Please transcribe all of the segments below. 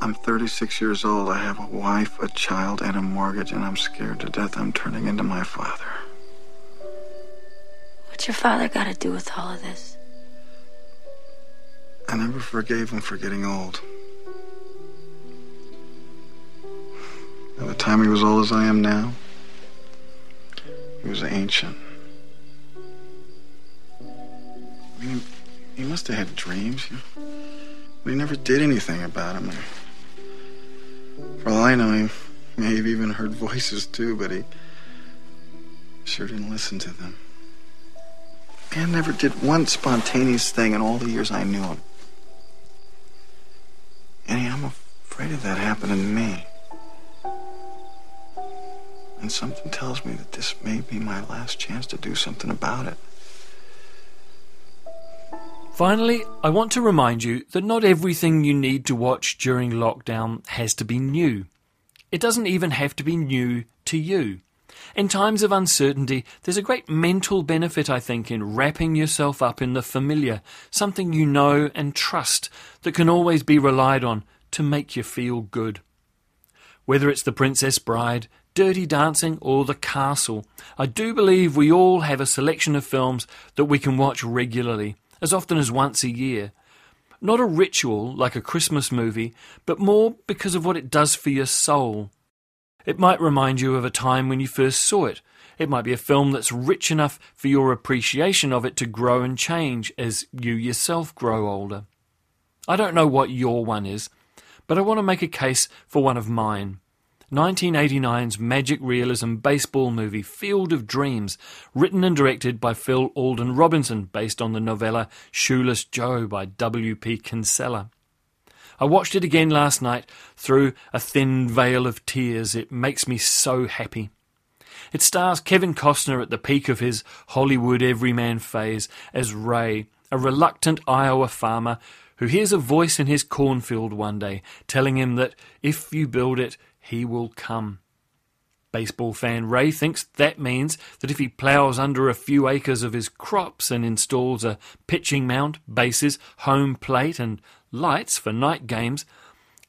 I'm 36 years old. I have a wife, a child, and a mortgage, and I'm scared to death I'm turning into my father. What's your father got to do with all of this? I never forgave him for getting old. By the time he was old as I am now, he was ancient. I mean, he must have had dreams. But he never did anything about them. All I know, he may have even heard voices too, but he sure didn't listen to them. Man never did one spontaneous thing in all the years I knew him. Annie, I'm afraid of that happening to me. And something tells me that this may be my last chance to do something about it. Finally, I want to remind you that not everything you need to watch during lockdown has to be new. It doesn't even have to be new to you. In times of uncertainty, there's a great mental benefit, I think, in wrapping yourself up in the familiar, something you know and trust that can always be relied on to make you feel good. Whether it's The Princess Bride, Dirty Dancing, or The Castle, I do believe we all have a selection of films that we can watch regularly as often as once a year. Not a ritual like a Christmas movie, but more because of what it does for your soul. It might remind you of a time when you first saw it. It might be a film that's rich enough for your appreciation of it to grow and change as you yourself grow older. I don't know what your one is, but I want to make a case for one of mine. 1989's magic realism baseball movie Field of Dreams, written and directed by Phil Alden Robinson, based on the novella Shoeless Joe by W.P. Kinsella. I watched it again last night through a thin veil of tears. It makes me so happy. It stars Kevin Costner at the peak of his Hollywood everyman phase as Ray, a reluctant Iowa farmer who hears a voice in his cornfield one day telling him that if you build it, he will come. Baseball fan Ray thinks that means that if he ploughs under a few acres of his crops and installs a pitching mound, bases, home plate, and lights for night games,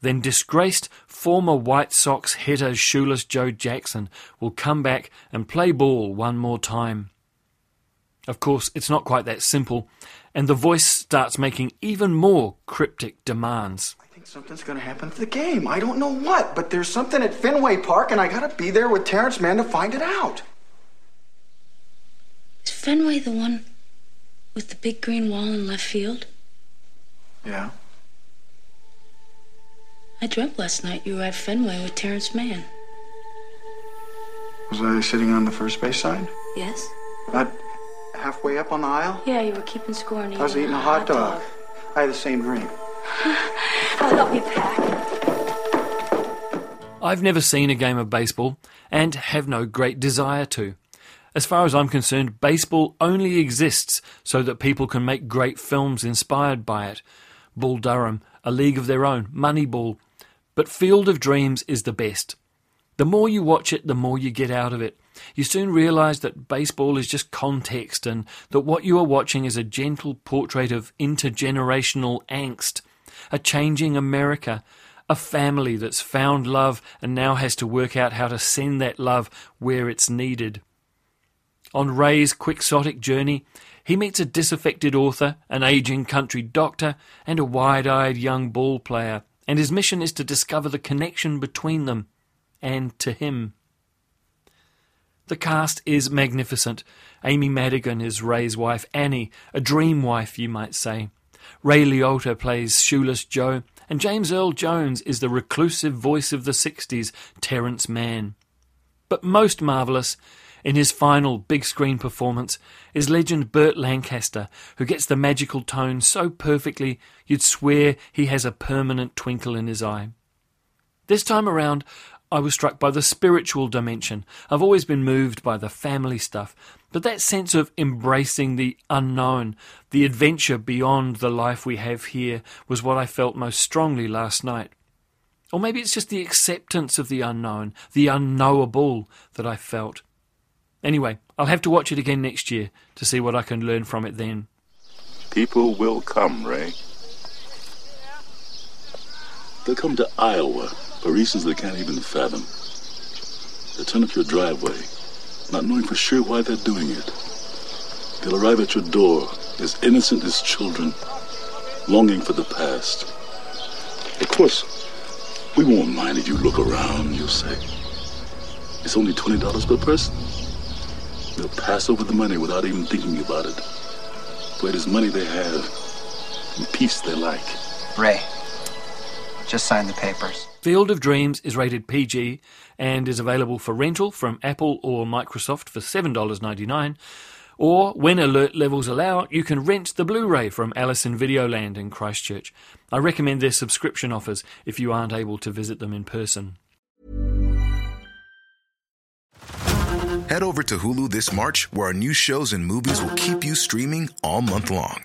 then disgraced former White Sox hitter Shoeless Joe Jackson will come back and play ball one more time. Of course, it's not quite that simple, and the voice starts making even more cryptic demands something's gonna happen to the game. I don't know what, but there's something at Fenway Park, and I gotta be there with Terence Mann to find it out. Is Fenway the one with the big green wall in left field? Yeah. I dreamt last night you were at Fenway with Terence Mann. Was I sitting on the first base side? Yes. About halfway up on the aisle? Yeah, you were keeping score and I was eating a hot, dog. dog. I had the same dream. I'll help you pack. I've never seen a game of baseball and have no great desire to. As far as I'm concerned, baseball only exists so that people can make great films inspired by it. Bull Durham, A League of Their Own, Moneyball. But Field of Dreams is the best. The more you watch it, the more you get out of it. You soon realize that baseball is just context and that what you are watching is a gentle portrait of intergenerational angst a changing America, a family that's found love and now has to work out how to send that love where it's needed. On Ray's quixotic journey, he meets a disaffected author, an aging country doctor, and a wide eyed young ball player, and his mission is to discover the connection between them and to him. The cast is magnificent. Amy Madigan is Ray's wife, Annie, a dream wife, you might say. Ray Liotta plays Shoeless Joe, and James Earl Jones is the reclusive voice of the 60s, Terence Mann. But most marvellous In his final big screen performance is legend Burt Lancaster, who gets the magical tone so perfectly you'd swear he has a permanent twinkle in his eye. This time around, I was struck by the spiritual dimension. I've always been moved by the family stuff, but that sense of embracing the unknown, the adventure beyond the life we have here, was what I felt most strongly last night. Or maybe it's just the acceptance of the unknown, the unknowable that I felt. Anyway, I'll have to watch it again next year to see what I can learn from it then. People will come, Ray. They'll come to Iowa for reasons they can't even fathom. They'll turn up your driveway, not knowing for sure why they're doing it. They'll arrive at your door as innocent as children, longing for the past. Of course, we won't mind if you look around, you'll say. It's only $20 per person. They'll pass over the money without even thinking about it. For it is money they have and peace they like. Ray, just sign the papers. Field of Dreams is rated PG and is available for rental from Apple or Microsoft for $7.99. Or, when alert levels allow, you can rent the Blu ray from Alice in Videoland in Christchurch. I recommend their subscription offers if you aren't able to visit them in person. Head over to Hulu this March, where our new shows and movies will keep you streaming all month long.